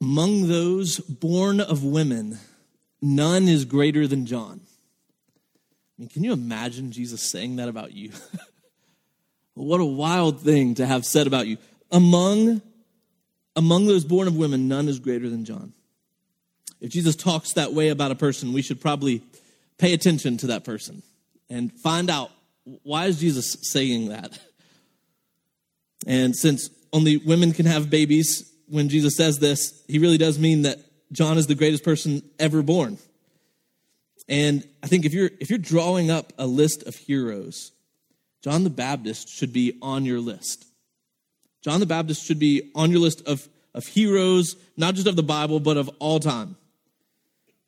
Among those born of women, none is greater than John. I mean, can you imagine Jesus saying that about you? what a wild thing to have said about you. Among, among those born of women, none is greater than John. If Jesus talks that way about a person, we should probably pay attention to that person and find out why is Jesus saying that? And since only women can have babies, when Jesus says this, he really does mean that John is the greatest person ever born. And I think if you're if you're drawing up a list of heroes, John the Baptist should be on your list. John the Baptist should be on your list of, of heroes, not just of the Bible, but of all time.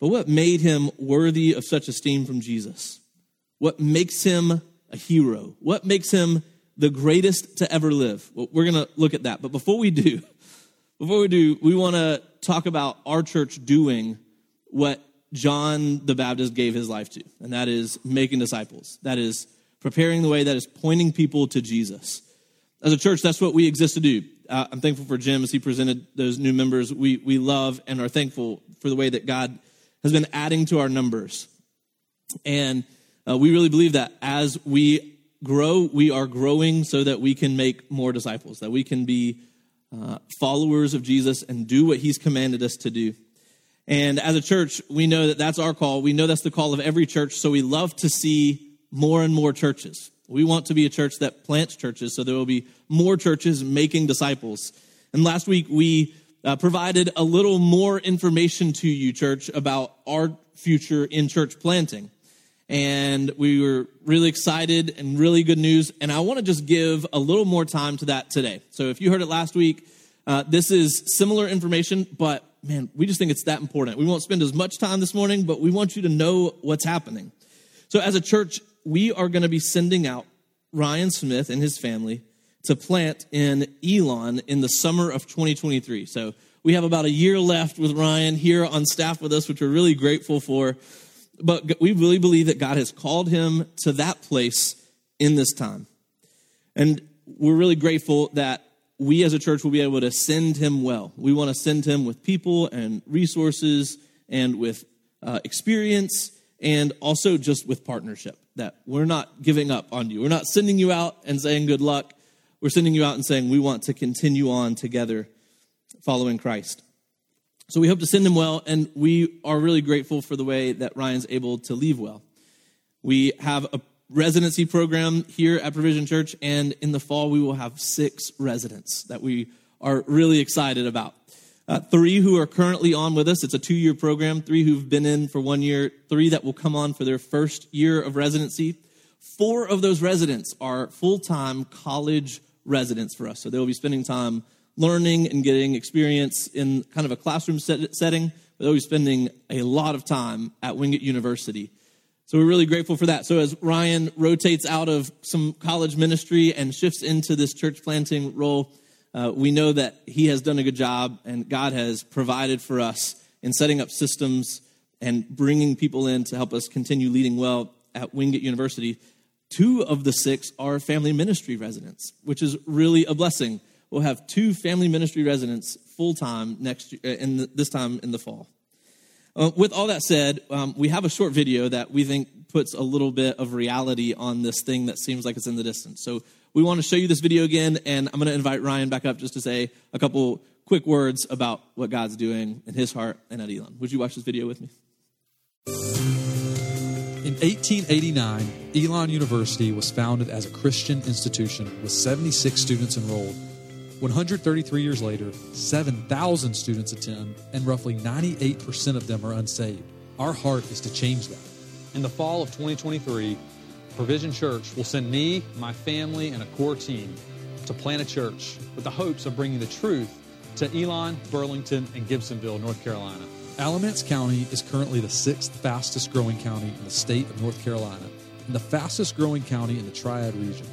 But what made him worthy of such esteem from Jesus? What makes him a hero? What makes him the greatest to ever live? Well, we're going to look at that. But before we do, before we do, we want to talk about our church doing what John the Baptist gave his life to, and that is making disciples. That is preparing the way, that is pointing people to Jesus. As a church, that's what we exist to do. Uh, I'm thankful for Jim as he presented those new members. We, we love and are thankful for the way that God has been adding to our numbers. And uh, we really believe that as we grow, we are growing so that we can make more disciples, that we can be uh, followers of Jesus and do what he's commanded us to do. And as a church, we know that that's our call. We know that's the call of every church. So we love to see more and more churches. We want to be a church that plants churches, so there will be more churches making disciples. And last week, we uh, provided a little more information to you, church, about our future in church planting and we were really excited and really good news. And I want to just give a little more time to that today. So if you heard it last week, uh, this is similar information, but man, we just think it's that important. We won't spend as much time this morning, but we want you to know what's happening. So as a church, we are going to be sending out Ryan Smith and his family to plant in Elon in the summer of 2023. So we have about a year left with Ryan here on staff with us, which we're really grateful for but we really believe that God has called him to that place in this time. And we're really grateful that we as a church will be able to send him well. We want to send him with people and resources and with uh, experience and also just with partnership. That we're not giving up on you. We're not sending you out and saying good luck. We're sending you out and saying we want to continue on together following Christ. So we hope to send him well, and we are really grateful for the way that Ryan's able to leave well. We have a residency program here at Provision Church, and in the fall, we will have six residents that we are really excited about. Uh, three who are currently on with us. It's a two year program. Three who've been in for one year. Three that will come on for their first year of residency. Four of those residents are full time college residents for us. So they'll be spending time learning and getting experience in kind of a classroom set, setting, but they'll spending a lot of time at Wingate University. So we're really grateful for that. So as Ryan rotates out of some college ministry and shifts into this church planting role, uh, we know that he has done a good job and God has provided for us in setting up systems and bringing people in to help us continue leading well at Wingate University. Two of the six are family ministry residents, which is really a blessing we'll have two family ministry residents full time next uh, in the, this time in the fall. Uh, with all that said, um, we have a short video that we think puts a little bit of reality on this thing that seems like it's in the distance. So we want to show you this video again, and I'm going to invite Ryan back up just to say a couple quick words about what God's doing in his heart and at Elon. Would you watch this video with me? In 1889, Elon University was founded as a Christian institution with 76 students enrolled 133 years later, 7,000 students attend, and roughly 98% of them are unsaved. Our heart is to change that. In the fall of 2023, Provision Church will send me, my family, and a core team to plant a church with the hopes of bringing the truth to Elon, Burlington, and Gibsonville, North Carolina. Alamance County is currently the sixth fastest growing county in the state of North Carolina and the fastest growing county in the Triad region.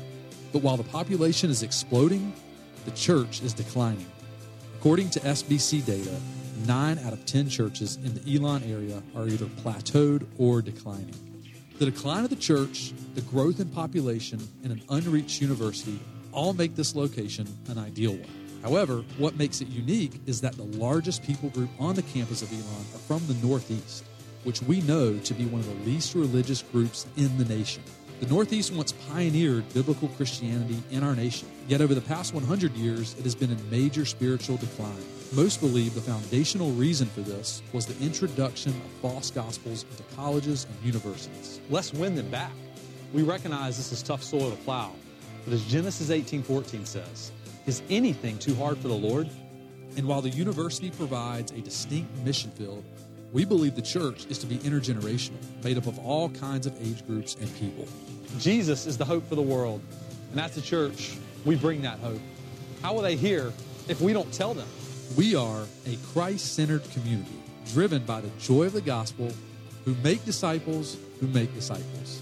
But while the population is exploding, the church is declining. According to SBC data, 9 out of 10 churches in the Elon area are either plateaued or declining. The decline of the church, the growth in population, and an unreached university all make this location an ideal one. However, what makes it unique is that the largest people group on the campus of Elon are from the Northeast, which we know to be one of the least religious groups in the nation. The Northeast once pioneered biblical Christianity in our nation, yet over the past 100 years, it has been in major spiritual decline. Most believe the foundational reason for this was the introduction of false gospels into colleges and universities. Let's win them back. We recognize this is tough soil to plow, but as Genesis 18:14 says, is anything too hard for the Lord? And while the university provides a distinct mission field, we believe the church is to be intergenerational, made up of all kinds of age groups and people. Jesus is the hope for the world. And as the church, we bring that hope. How will they hear if we don't tell them? We are a Christ centered community driven by the joy of the gospel who make disciples who make disciples.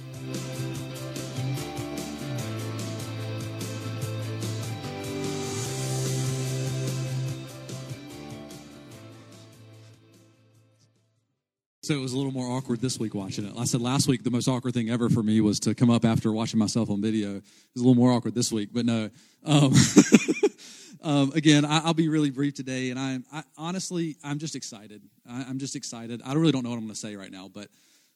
So it was a little more awkward this week watching it. I said last week the most awkward thing ever for me was to come up after watching myself on video. It was a little more awkward this week, but no. Um, um, again, I, will be really brief today, and I'm I, honestly I'm just excited. I, am just excited. I really don't know what I'm going to say right now, but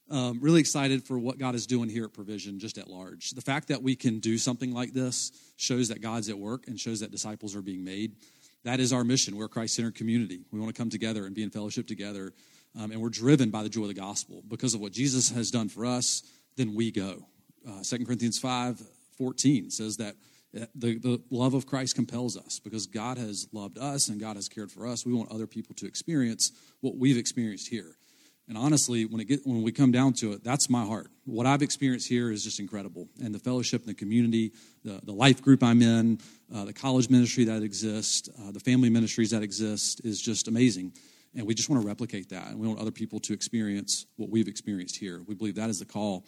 um, really excited for what God is doing here at Provision, just at large. The fact that we can do something like this shows that God's at work and shows that disciples are being made. That is our mission. We're a Christ centered community. We want to come together and be in fellowship together um, and we're driven by the joy of the gospel because of what Jesus has done for us, then we go. Uh, 2 Corinthians 5 14 says that uh, the, the love of Christ compels us because God has loved us and God has cared for us. We want other people to experience what we've experienced here. And honestly, when, it get, when we come down to it, that's my heart. What I've experienced here is just incredible. And the fellowship and the community, the, the life group I'm in, uh, the college ministry that exists, uh, the family ministries that exist is just amazing. And we just want to replicate that. And we want other people to experience what we've experienced here. We believe that is the call.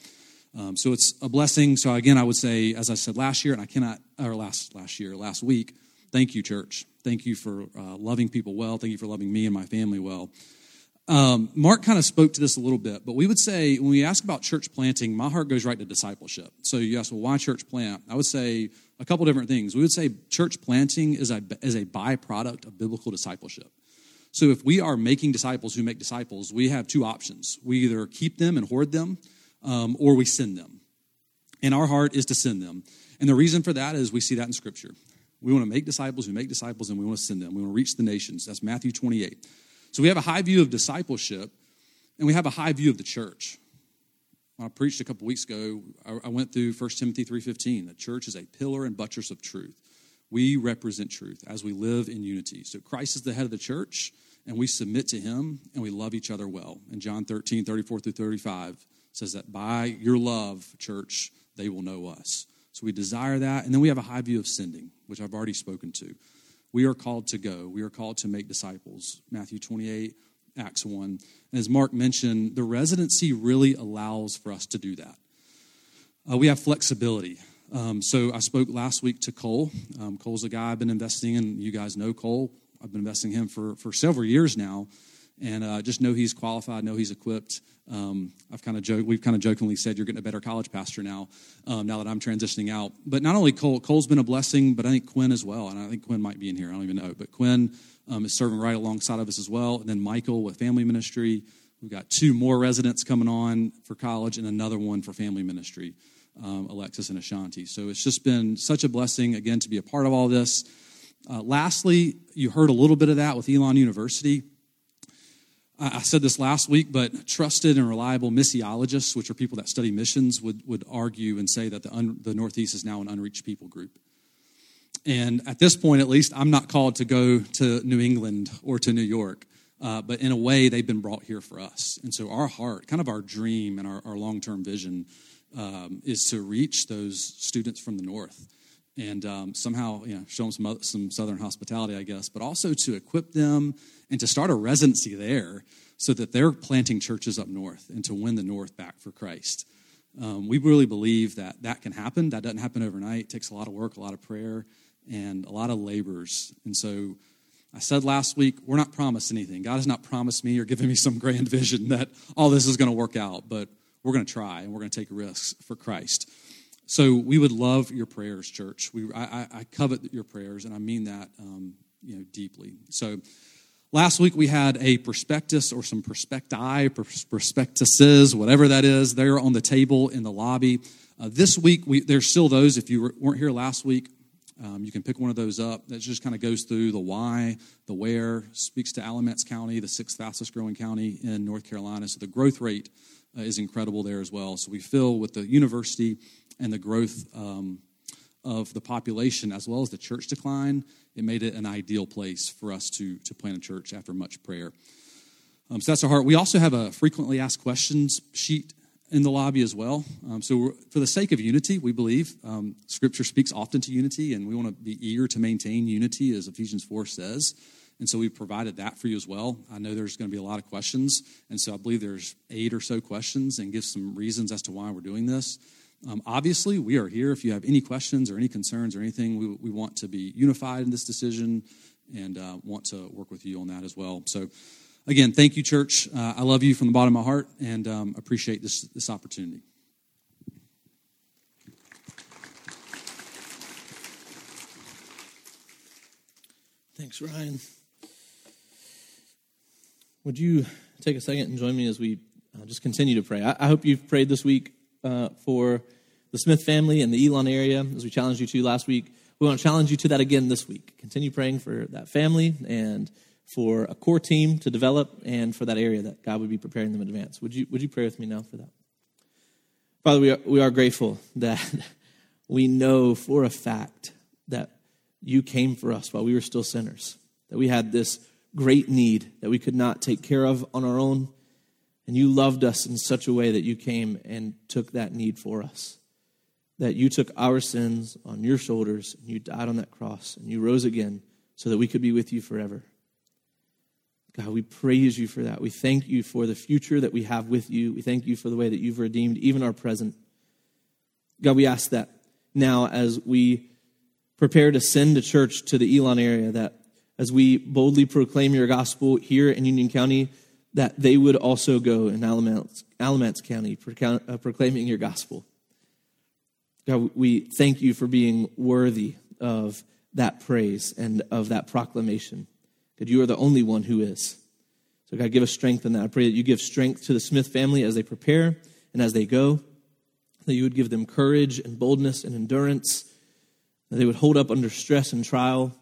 Um, so it's a blessing. So again, I would say, as I said last year, and I cannot, or last last year, last week, thank you, church. Thank you for uh, loving people well. Thank you for loving me and my family well. Um, Mark kind of spoke to this a little bit, but we would say when we ask about church planting, my heart goes right to discipleship. So you ask, well, why church plant? I would say a couple different things. We would say church planting is a, is a byproduct of biblical discipleship. So if we are making disciples who make disciples, we have two options. We either keep them and hoard them, um, or we send them. And our heart is to send them. And the reason for that is we see that in Scripture. We want to make disciples who make disciples, and we want to send them. We want to reach the nations. That's Matthew 28. So we have a high view of discipleship, and we have a high view of the church. When I preached a couple weeks ago, I went through 1 Timothy 3.15. The church is a pillar and buttress of truth. We represent truth as we live in unity. So Christ is the head of the church, and we submit to him, and we love each other well. And John 13, 34 through 35 says that by your love, church, they will know us. So we desire that. And then we have a high view of sending, which I've already spoken to. We are called to go. We are called to make disciples. Matthew 28, Acts 1. And as Mark mentioned, the residency really allows for us to do that. Uh, we have flexibility. Um, so I spoke last week to Cole. Um, Cole's a guy I've been investing in. You guys know Cole. I've been investing in him for, for several years now, and uh, just know he's qualified, know he's equipped. Um, I've kind of joked, we've kind of jokingly said you're getting a better college pastor now, um, now that I'm transitioning out. But not only Cole, Cole's been a blessing, but I think Quinn as well, and I think Quinn might be in here. I don't even know, but Quinn um, is serving right alongside of us as well. And then Michael with family ministry. We've got two more residents coming on for college, and another one for family ministry um, Alexis and Ashanti. So it's just been such a blessing, again, to be a part of all this. Uh, lastly, you heard a little bit of that with Elon University. I, I said this last week, but trusted and reliable missiologists, which are people that study missions, would, would argue and say that the, un, the Northeast is now an unreached people group. And at this point, at least, I'm not called to go to New England or to New York. Uh, but in a way, they've been brought here for us. And so, our heart, kind of our dream and our, our long term vision, um, is to reach those students from the north and um, somehow you know, show them some, some southern hospitality, I guess, but also to equip them and to start a residency there so that they're planting churches up north and to win the north back for Christ. Um, we really believe that that can happen. That doesn't happen overnight. It takes a lot of work, a lot of prayer, and a lot of labors. And so I said last week, we're not promised anything. God has not promised me or given me some grand vision that all this is going to work out, but we're going to try and we're going to take risks for Christ. So we would love your prayers, church. We, I, I covet your prayers, and I mean that um, you know, deeply. So last week we had a prospectus or some prospecti, prospectuses, whatever that is. They're on the table in the lobby. Uh, this week we, there's still those. If you weren't here last week, um, you can pick one of those up. That just kind of goes through the why, the where, speaks to Alamance County, the sixth fastest growing county in North Carolina. So the growth rate uh, is incredible there as well. So we fill with the university and the growth um, of the population as well as the church decline, it made it an ideal place for us to, to plant a church after much prayer. Um, so that's our heart. We also have a frequently asked questions sheet in the lobby as well. Um, so, for the sake of unity, we believe um, Scripture speaks often to unity, and we want to be eager to maintain unity, as Ephesians 4 says. And so, we've provided that for you as well. I know there's going to be a lot of questions, and so I believe there's eight or so questions, and give some reasons as to why we're doing this. Um, obviously, we are here. If you have any questions or any concerns or anything, we, we want to be unified in this decision and uh, want to work with you on that as well. So, again, thank you, church. Uh, I love you from the bottom of my heart and um, appreciate this, this opportunity. Thanks, Ryan. Would you take a second and join me as we uh, just continue to pray? I, I hope you've prayed this week uh, for the Smith family and the Elon area, as we challenged you to last week. We want to challenge you to that again this week. Continue praying for that family and for a core team to develop and for that area that God would be preparing them in advance. Would you, would you pray with me now for that? Father, we are, we are grateful that we know for a fact that you came for us while we were still sinners, that we had this great need that we could not take care of on our own and you loved us in such a way that you came and took that need for us. That you took our sins on your shoulders and you died on that cross and you rose again so that we could be with you forever. God, we praise you for that. We thank you for the future that we have with you. We thank you for the way that you've redeemed even our present. God, we ask that now as we prepare to send a church to the Elon area, that as we boldly proclaim your gospel here in Union County, that they would also go in Alamance, Alamance County uh, proclaiming your gospel. God, we thank you for being worthy of that praise and of that proclamation. God, you are the only one who is. So, God, give us strength in that. I pray that you give strength to the Smith family as they prepare and as they go, that you would give them courage and boldness and endurance, that they would hold up under stress and trial.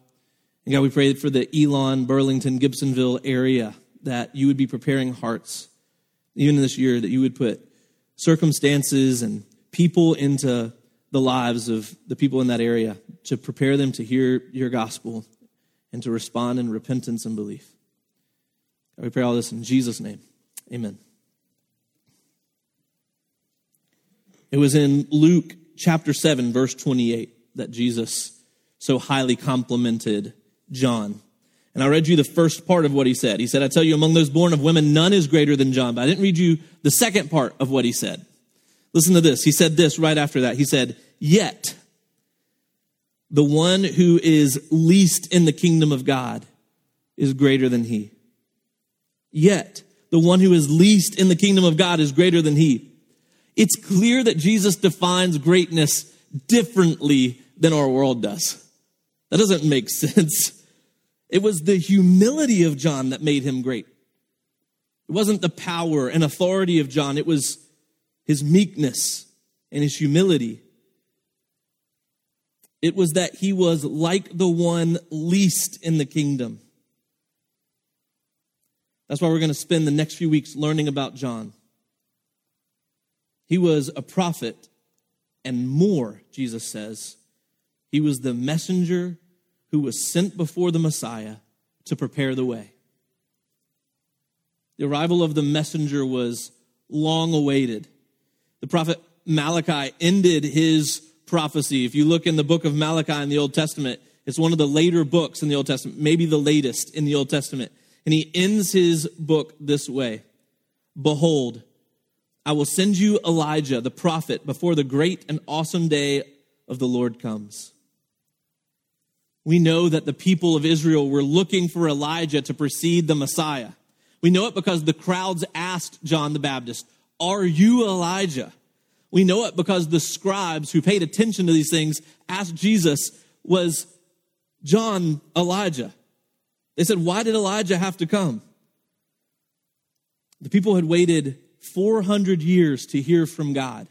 And God, we pray for the Elon, Burlington, Gibsonville area that you would be preparing hearts, even this year, that you would put circumstances and people into the lives of the people in that area to prepare them to hear your gospel and to respond in repentance and belief. God, we pray all this in Jesus' name. Amen. It was in Luke chapter 7, verse 28, that Jesus so highly complimented John. And I read you the first part of what he said. He said, I tell you, among those born of women, none is greater than John. But I didn't read you the second part of what he said. Listen to this. He said this right after that. He said, Yet the one who is least in the kingdom of God is greater than he. Yet the one who is least in the kingdom of God is greater than he. It's clear that Jesus defines greatness differently than our world does. That doesn't make sense. It was the humility of John that made him great. It wasn't the power and authority of John, it was his meekness and his humility. It was that he was like the one least in the kingdom. That's why we're going to spend the next few weeks learning about John. He was a prophet, and more, Jesus says. He was the messenger who was sent before the Messiah to prepare the way. The arrival of the messenger was long awaited. The prophet Malachi ended his prophecy. If you look in the book of Malachi in the Old Testament, it's one of the later books in the Old Testament, maybe the latest in the Old Testament. And he ends his book this way Behold, I will send you Elijah, the prophet, before the great and awesome day of the Lord comes. We know that the people of Israel were looking for Elijah to precede the Messiah. We know it because the crowds asked John the Baptist, Are you Elijah? We know it because the scribes who paid attention to these things asked Jesus, Was John Elijah? They said, Why did Elijah have to come? The people had waited 400 years to hear from God.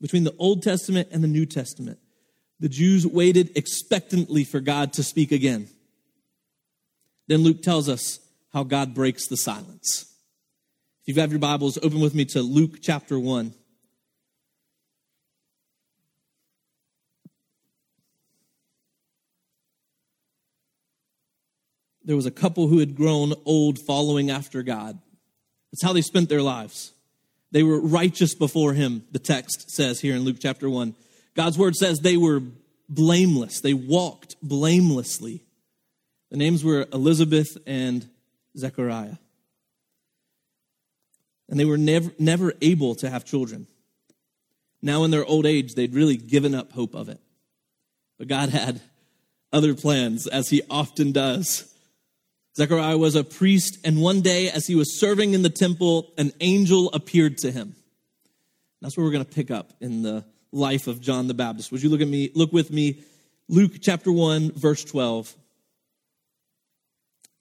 Between the Old Testament and the New Testament, the Jews waited expectantly for God to speak again. Then Luke tells us how God breaks the silence. If you have your Bibles, open with me to Luke chapter 1. There was a couple who had grown old following after God. That's how they spent their lives. They were righteous before Him, the text says here in Luke chapter 1. God's word says they were blameless, they walked blamelessly. The names were Elizabeth and Zechariah. And they were never, never able to have children. Now, in their old age, they'd really given up hope of it. But God had other plans, as He often does. Zechariah was a priest, and one day, as he was serving in the temple, an angel appeared to him. That's where we're going to pick up in the life of John the Baptist. Would you look at me, look with me, Luke chapter 1, verse 12.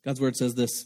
God's word says this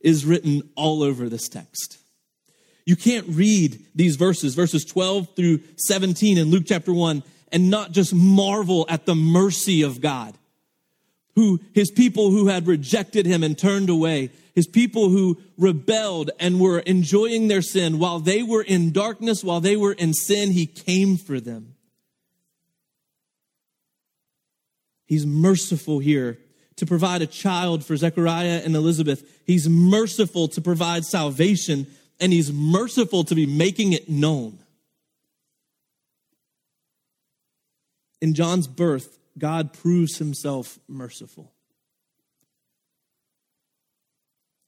is written all over this text. You can't read these verses, verses 12 through 17 in Luke chapter 1, and not just marvel at the mercy of God. Who, his people who had rejected him and turned away, his people who rebelled and were enjoying their sin while they were in darkness, while they were in sin, he came for them. He's merciful here to provide a child for Zechariah and Elizabeth. He's merciful to provide salvation, and he's merciful to be making it known. In John's birth, God proves himself merciful.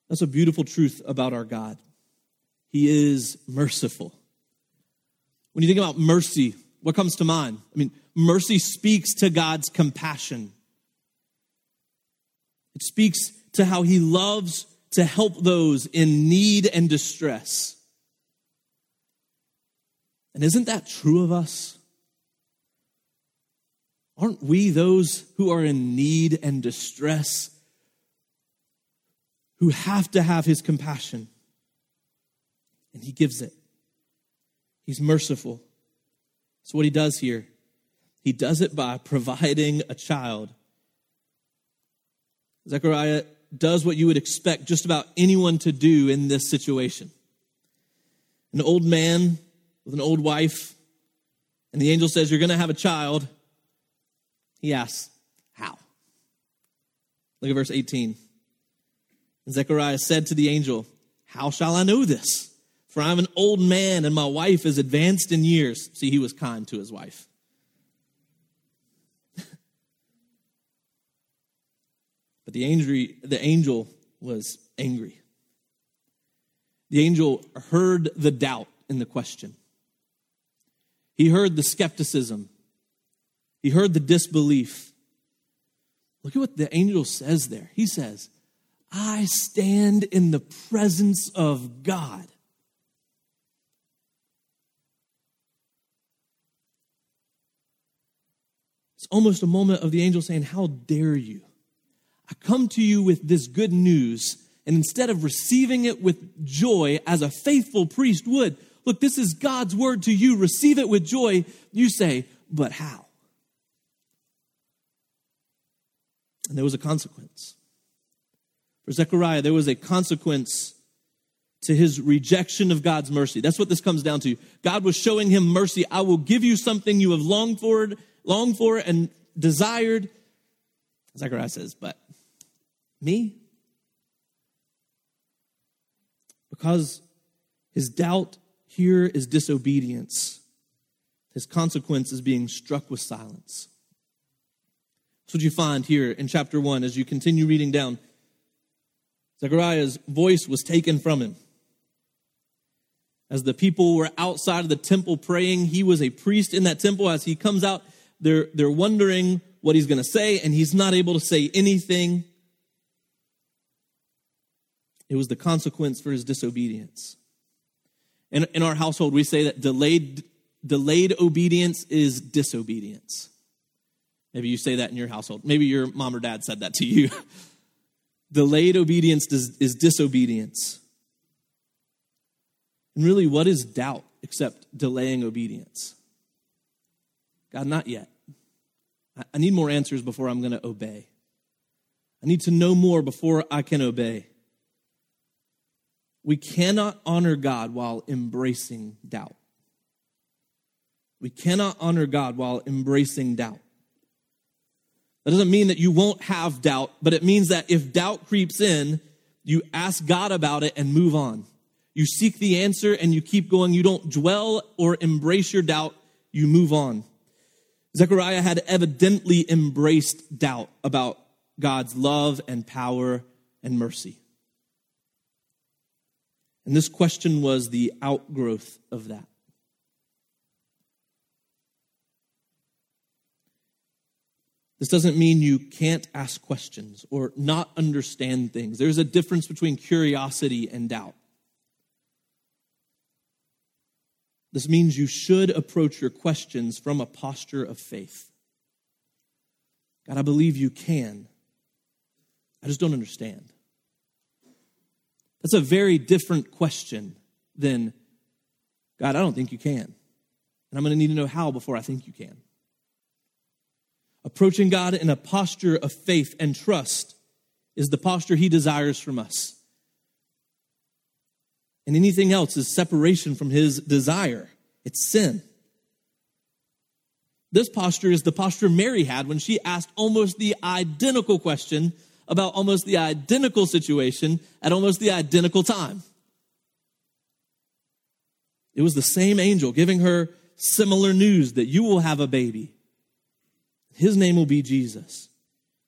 That's a beautiful truth about our God. He is merciful. When you think about mercy, what comes to mind? I mean, mercy speaks to God's compassion. It speaks to how he loves to help those in need and distress. And isn't that true of us? Aren't we those who are in need and distress, who have to have his compassion? And he gives it. He's merciful. So, what he does here, he does it by providing a child Zechariah does what you would expect just about anyone to do in this situation. An old man with an old wife, and the angel says, You're going to have a child. He asks, How? Look at verse 18. And Zechariah said to the angel, How shall I know this? For I'm an old man, and my wife is advanced in years. See, he was kind to his wife. But the angel, the angel was angry. The angel heard the doubt in the question. He heard the skepticism. He heard the disbelief. Look at what the angel says there. He says, I stand in the presence of God. It's almost a moment of the angel saying, How dare you? I come to you with this good news, and instead of receiving it with joy as a faithful priest would, look, this is God's word to you, receive it with joy, you say, but how? And there was a consequence. For Zechariah, there was a consequence to his rejection of God's mercy. That's what this comes down to. God was showing him mercy. I will give you something you have longed for, longed for and desired. Zechariah says, but me? Because his doubt here is disobedience. His consequence is being struck with silence. That's what you find here in chapter 1 as you continue reading down. Zechariah's voice was taken from him. As the people were outside of the temple praying, he was a priest in that temple. As he comes out, they're, they're wondering what he's going to say, and he's not able to say anything. It was the consequence for his disobedience. In, in our household, we say that delayed, delayed obedience is disobedience. Maybe you say that in your household. Maybe your mom or dad said that to you. delayed obedience is, is disobedience. And really, what is doubt except delaying obedience? God, not yet. I need more answers before I'm going to obey. I need to know more before I can obey. We cannot honor God while embracing doubt. We cannot honor God while embracing doubt. That doesn't mean that you won't have doubt, but it means that if doubt creeps in, you ask God about it and move on. You seek the answer and you keep going. You don't dwell or embrace your doubt, you move on. Zechariah had evidently embraced doubt about God's love and power and mercy. And this question was the outgrowth of that. This doesn't mean you can't ask questions or not understand things. There's a difference between curiosity and doubt. This means you should approach your questions from a posture of faith. God, I believe you can. I just don't understand. That's a very different question than, God, I don't think you can. And I'm going to need to know how before I think you can. Approaching God in a posture of faith and trust is the posture He desires from us. And anything else is separation from His desire, it's sin. This posture is the posture Mary had when she asked almost the identical question about almost the identical situation at almost the identical time. It was the same angel giving her similar news that you will have a baby. His name will be Jesus.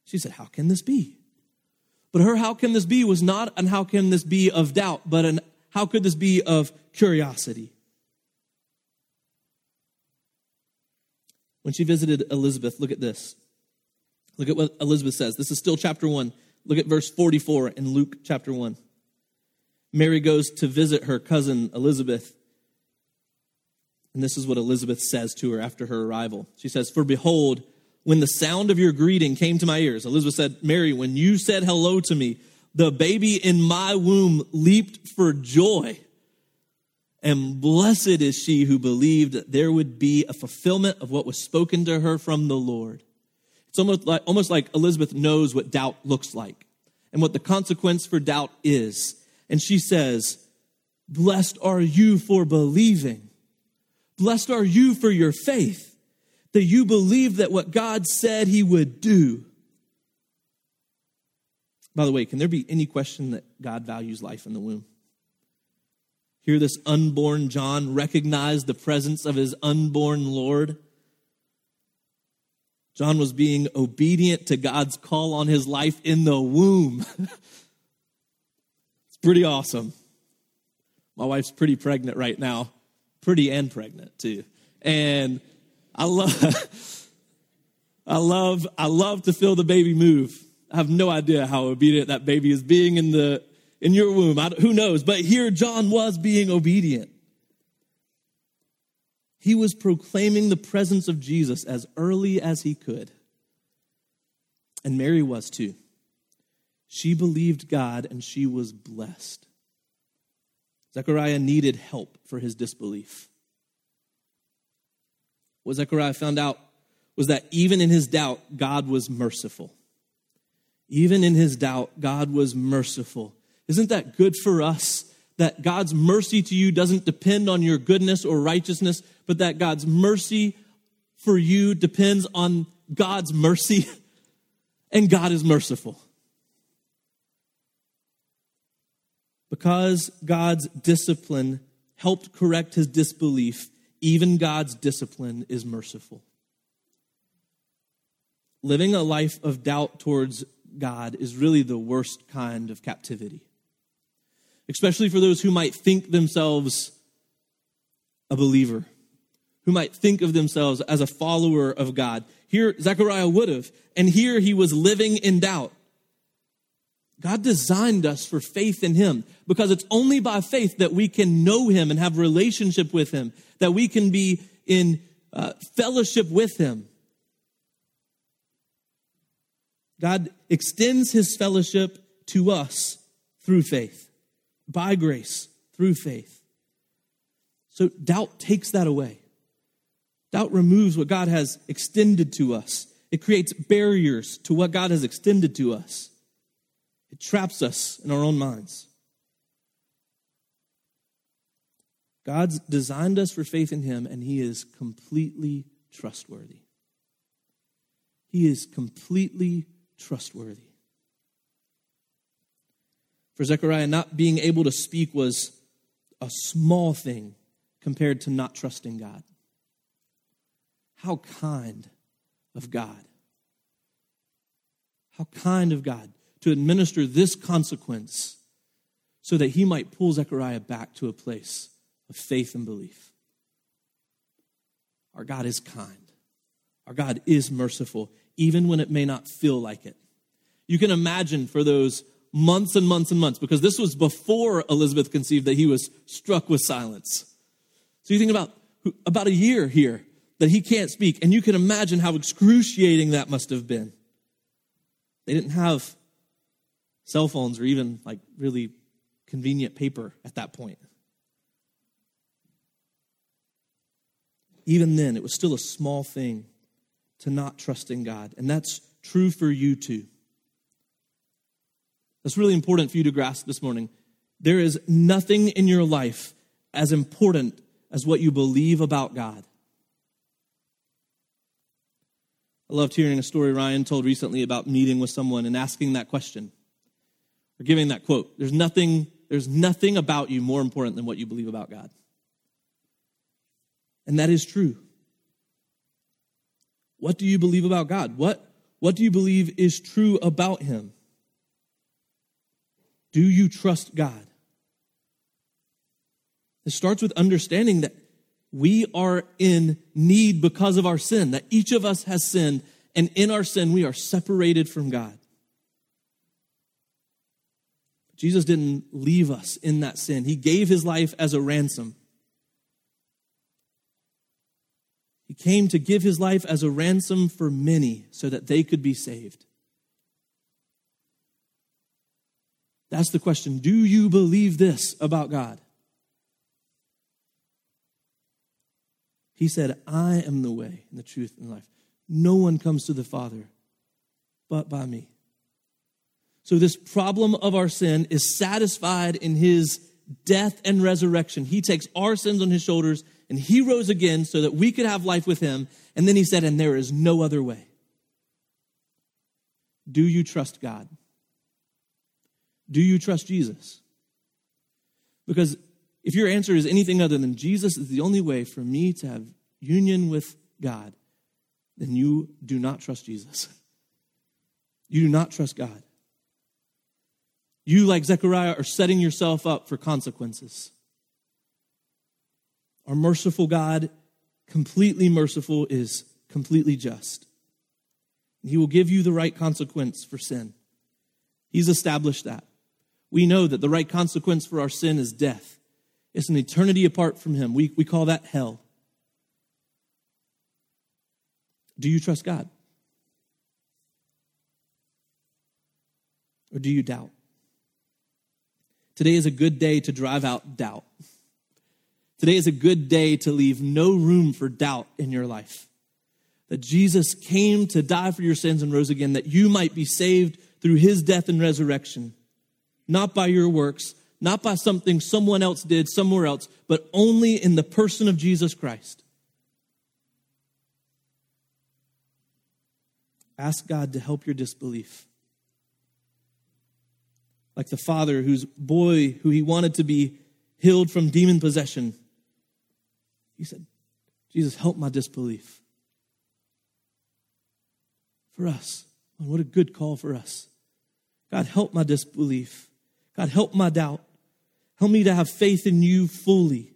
She said, How can this be? But her how can this be was not an how can this be of doubt, but an how could this be of curiosity. When she visited Elizabeth, look at this. Look at what Elizabeth says. This is still chapter 1. Look at verse 44 in Luke chapter 1. Mary goes to visit her cousin Elizabeth. And this is what Elizabeth says to her after her arrival. She says, For behold, when the sound of your greeting came to my ears, Elizabeth said, Mary, when you said hello to me, the baby in my womb leaped for joy. And blessed is she who believed that there would be a fulfillment of what was spoken to her from the Lord. It's almost like, almost like Elizabeth knows what doubt looks like and what the consequence for doubt is. And she says, Blessed are you for believing. Blessed are you for your faith, that you believe that what God said he would do. By the way, can there be any question that God values life in the womb? Here, this unborn John recognized the presence of his unborn Lord John was being obedient to God's call on his life in the womb. it's pretty awesome. My wife's pretty pregnant right now, pretty and pregnant too. And I love I love I love to feel the baby move. I have no idea how obedient that baby is being in the in your womb. I, who knows? But here John was being obedient. He was proclaiming the presence of Jesus as early as he could. And Mary was too. She believed God and she was blessed. Zechariah needed help for his disbelief. What Zechariah found out was that even in his doubt, God was merciful. Even in his doubt, God was merciful. Isn't that good for us? That God's mercy to you doesn't depend on your goodness or righteousness, but that God's mercy for you depends on God's mercy, and God is merciful. Because God's discipline helped correct his disbelief, even God's discipline is merciful. Living a life of doubt towards God is really the worst kind of captivity, especially for those who might think themselves a believer, who might think of themselves as a follower of God. Here, Zechariah would have, and here he was living in doubt. God designed us for faith in Him because it's only by faith that we can know Him and have relationship with Him, that we can be in uh, fellowship with Him. God extends his fellowship to us through faith, by grace, through faith. So doubt takes that away. Doubt removes what God has extended to us. It creates barriers to what God has extended to us. It traps us in our own minds. God's designed us for faith in Him, and He is completely trustworthy. He is completely trustworthy. For Zechariah, not being able to speak was a small thing compared to not trusting God. How kind of God. How kind of God to administer this consequence so that he might pull Zechariah back to a place of faith and belief. Our God is kind. Our God is merciful even when it may not feel like it. You can imagine for those months and months and months, because this was before Elizabeth conceived that he was struck with silence. So you think about about a year here that he can't speak, and you can imagine how excruciating that must have been. They didn't have cell phones or even like really convenient paper at that point. Even then, it was still a small thing to not trust in God. And that's true for you too. That's really important for you to grasp this morning. There is nothing in your life as important as what you believe about God. I loved hearing a story Ryan told recently about meeting with someone and asking that question or giving that quote. There's nothing, there's nothing about you more important than what you believe about God. And that is true. What do you believe about God? What, what do you believe is true about Him? Do you trust God? It starts with understanding that we are in need because of our sin, that each of us has sinned, and in our sin, we are separated from God. Jesus didn't leave us in that sin, He gave His life as a ransom. He came to give his life as a ransom for many so that they could be saved. That's the question. Do you believe this about God? He said, I am the way and the truth and life. No one comes to the Father but by me. So, this problem of our sin is satisfied in his death and resurrection. He takes our sins on his shoulders and he rose again so that we could have life with him. And then he said, and there is no other way. Do you trust God? Do you trust Jesus? Because if your answer is anything other than Jesus is the only way for me to have union with God, then you do not trust Jesus. You do not trust God. You, like Zechariah, are setting yourself up for consequences. Our merciful God, completely merciful, is completely just. He will give you the right consequence for sin. He's established that. We know that the right consequence for our sin is death. It's an eternity apart from Him. We, we call that hell. Do you trust God? Or do you doubt? Today is a good day to drive out doubt. Today is a good day to leave no room for doubt in your life. That Jesus came to die for your sins and rose again, that you might be saved through his death and resurrection, not by your works, not by something someone else did somewhere else, but only in the person of Jesus Christ. Ask God to help your disbelief. Like the father whose boy, who he wanted to be healed from demon possession, he said, Jesus, help my disbelief. For us. What a good call for us. God, help my disbelief. God, help my doubt. Help me to have faith in you fully.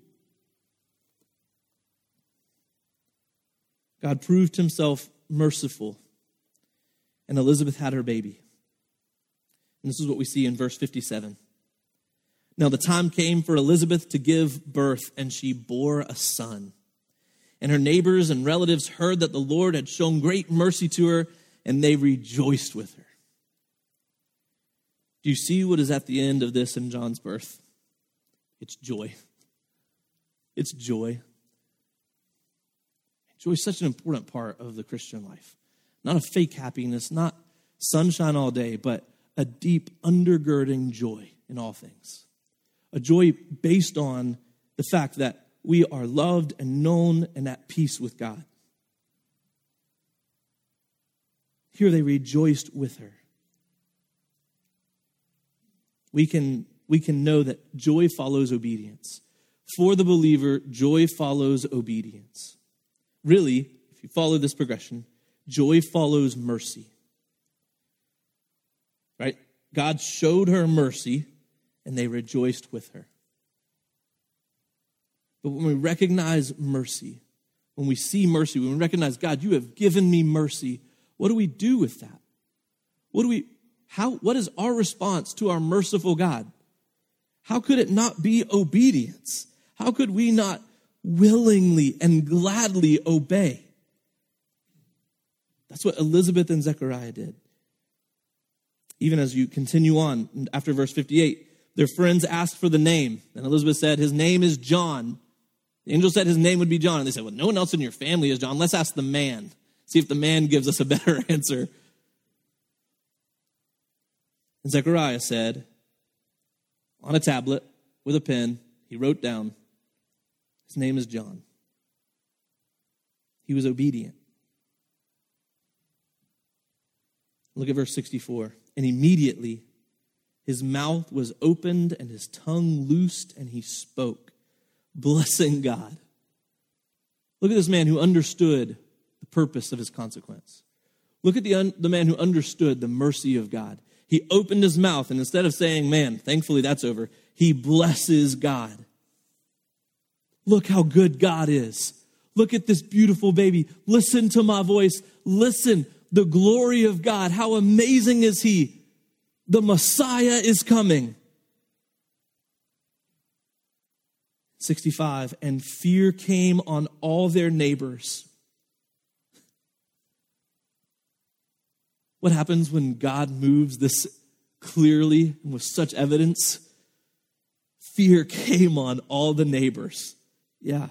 God proved himself merciful, and Elizabeth had her baby. And this is what we see in verse 57. Now, the time came for Elizabeth to give birth, and she bore a son. And her neighbors and relatives heard that the Lord had shown great mercy to her, and they rejoiced with her. Do you see what is at the end of this in John's birth? It's joy. It's joy. Joy is such an important part of the Christian life. Not a fake happiness, not sunshine all day, but a deep undergirding joy in all things. A joy based on the fact that we are loved and known and at peace with God. Here they rejoiced with her. We can, we can know that joy follows obedience. For the believer, joy follows obedience. Really, if you follow this progression, joy follows mercy. Right? God showed her mercy and they rejoiced with her. But when we recognize mercy, when we see mercy, when we recognize, God, you have given me mercy, what do we do with that? What do we how what is our response to our merciful God? How could it not be obedience? How could we not willingly and gladly obey? That's what Elizabeth and Zechariah did. Even as you continue on after verse 58, their friends asked for the name, and Elizabeth said, His name is John. The angel said his name would be John. And they said, Well, no one else in your family is John. Let's ask the man. See if the man gives us a better answer. And Zechariah said, On a tablet with a pen, he wrote down, His name is John. He was obedient. Look at verse 64. And immediately his mouth was opened and his tongue loosed, and he spoke, blessing God. Look at this man who understood the purpose of his consequence. Look at the, un- the man who understood the mercy of God. He opened his mouth, and instead of saying, Man, thankfully that's over, he blesses God. Look how good God is. Look at this beautiful baby. Listen to my voice. Listen, the glory of God. How amazing is he? The Messiah is coming. 65 and fear came on all their neighbors What happens when God moves this clearly and with such evidence? Fear came on all the neighbors. Yeah.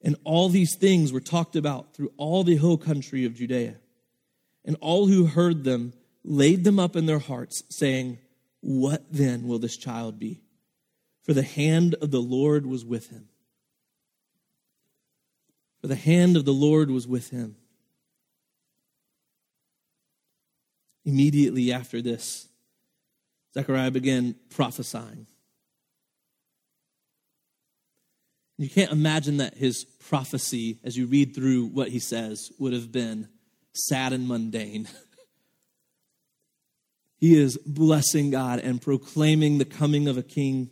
And all these things were talked about through all the hill country of Judea. And all who heard them laid them up in their hearts, saying, What then will this child be? For the hand of the Lord was with him. For the hand of the Lord was with him. Immediately after this, Zechariah began prophesying. You can't imagine that his prophecy, as you read through what he says, would have been sad and mundane. he is blessing God and proclaiming the coming of a king.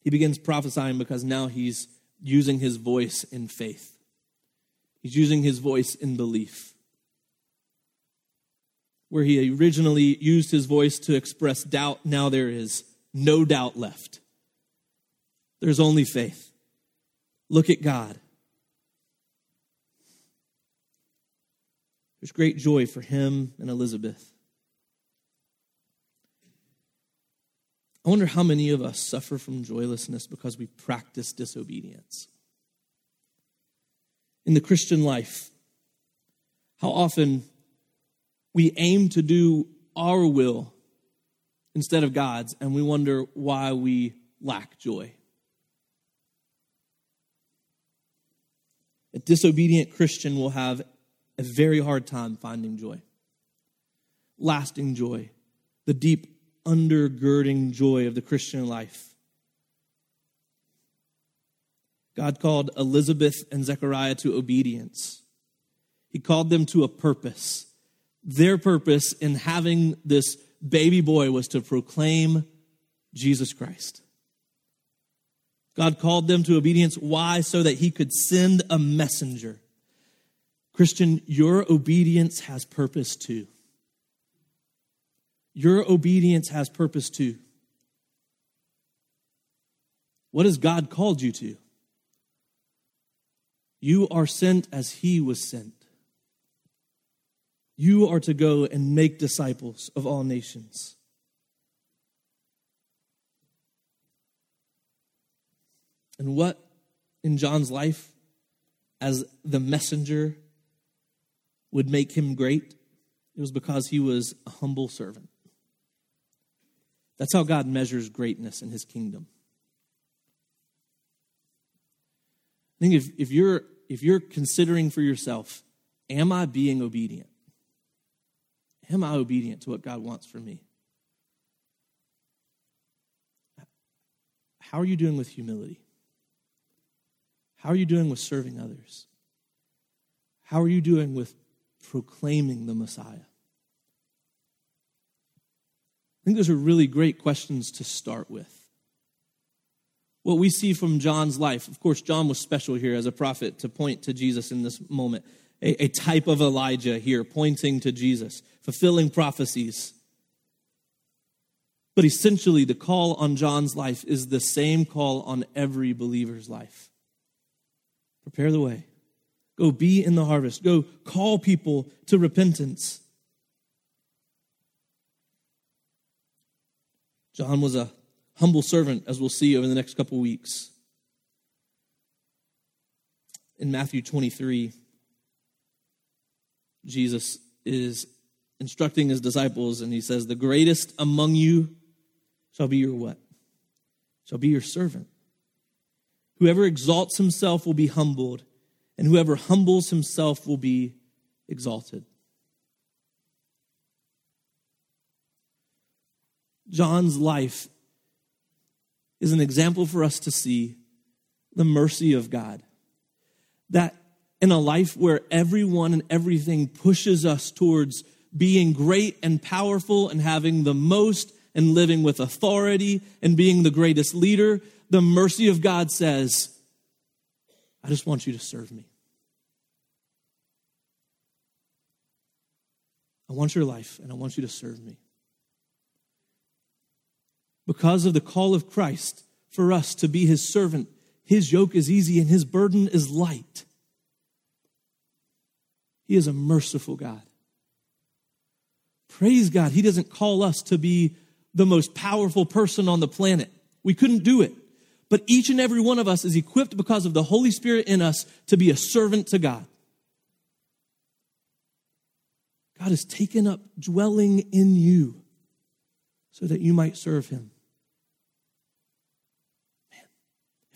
He begins prophesying because now he's using his voice in faith. He's using his voice in belief. Where he originally used his voice to express doubt, now there is no doubt left. There's only faith. Look at God. There's great joy for him and Elizabeth. I wonder how many of us suffer from joylessness because we practice disobedience. In the Christian life. How often we aim to do our will instead of God's, and we wonder why we lack joy. A disobedient Christian will have a very hard time finding joy, lasting joy, the deep undergirding joy of the Christian life. God called Elizabeth and Zechariah to obedience. He called them to a purpose. Their purpose in having this baby boy was to proclaim Jesus Christ. God called them to obedience. Why? So that he could send a messenger. Christian, your obedience has purpose too. Your obedience has purpose too. What has God called you to? You are sent as he was sent. You are to go and make disciples of all nations. And what in John's life, as the messenger, would make him great? It was because he was a humble servant. That's how God measures greatness in his kingdom. I think if, if, you're, if you're considering for yourself, am I being obedient? Am I obedient to what God wants for me? How are you doing with humility? How are you doing with serving others? How are you doing with proclaiming the Messiah? I think those are really great questions to start with. What we see from John's life, of course, John was special here as a prophet to point to Jesus in this moment, a, a type of Elijah here, pointing to Jesus, fulfilling prophecies. But essentially, the call on John's life is the same call on every believer's life prepare the way. Go be in the harvest. Go call people to repentance. John was a humble servant, as we'll see over the next couple weeks. In Matthew 23, Jesus is instructing his disciples, and he says, The greatest among you shall be your what? Shall be your servant. Whoever exalts himself will be humbled, and whoever humbles himself will be exalted. John's life is an example for us to see the mercy of God. That in a life where everyone and everything pushes us towards being great and powerful and having the most and living with authority and being the greatest leader, the mercy of God says, I just want you to serve me. I want your life and I want you to serve me. Because of the call of Christ for us to be his servant, his yoke is easy and his burden is light. He is a merciful God. Praise God, he doesn't call us to be the most powerful person on the planet. We couldn't do it. But each and every one of us is equipped because of the Holy Spirit in us to be a servant to God. God has taken up dwelling in you so that you might serve him. Man,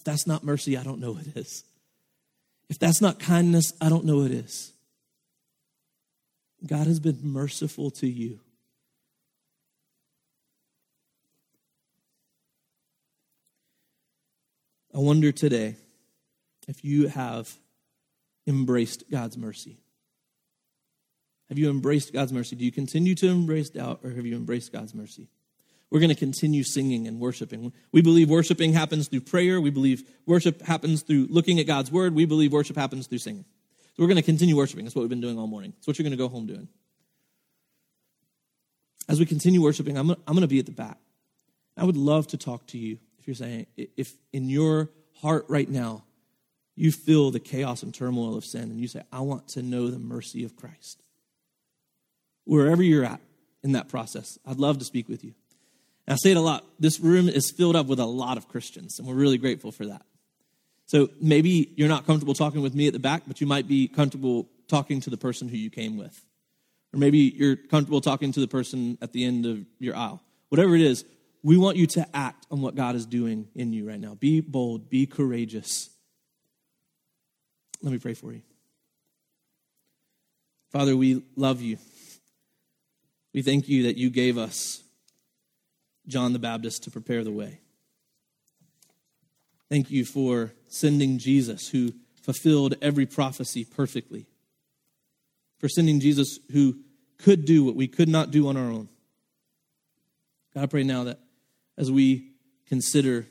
if that's not mercy, I don't know what is. If that's not kindness, I don't know what is. God has been merciful to you. I wonder today if you have embraced God's mercy. Have you embraced God's mercy? Do you continue to embrace doubt or have you embraced God's mercy? We're going to continue singing and worshiping. We believe worshiping happens through prayer. We believe worship happens through looking at God's word. We believe worship happens through singing. So we're going to continue worshiping. That's what we've been doing all morning. It's what you're going to go home doing. As we continue worshiping, I'm going to be at the back. I would love to talk to you if you're saying, if in your heart right now, you feel the chaos and turmoil of sin and you say, I want to know the mercy of Christ. Wherever you're at in that process, I'd love to speak with you. I say it a lot. This room is filled up with a lot of Christians, and we're really grateful for that. So maybe you're not comfortable talking with me at the back, but you might be comfortable talking to the person who you came with. Or maybe you're comfortable talking to the person at the end of your aisle. Whatever it is, we want you to act on what God is doing in you right now. Be bold, be courageous. Let me pray for you. Father, we love you. We thank you that you gave us John the Baptist to prepare the way. Thank you for sending Jesus, who fulfilled every prophecy perfectly. For sending Jesus, who could do what we could not do on our own. God, I pray now that as we consider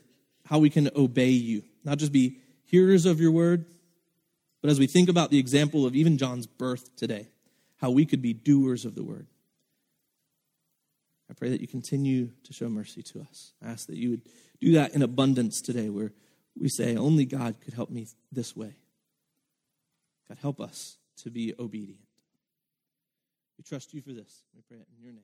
how we can obey you, not just be hearers of your word, but as we think about the example of even John's birth today, how we could be doers of the word. I pray that you continue to show mercy to us. I ask that you would do that in abundance today, where we say, Only God could help me this way. God, help us to be obedient. We trust you for this. We pray it in your name.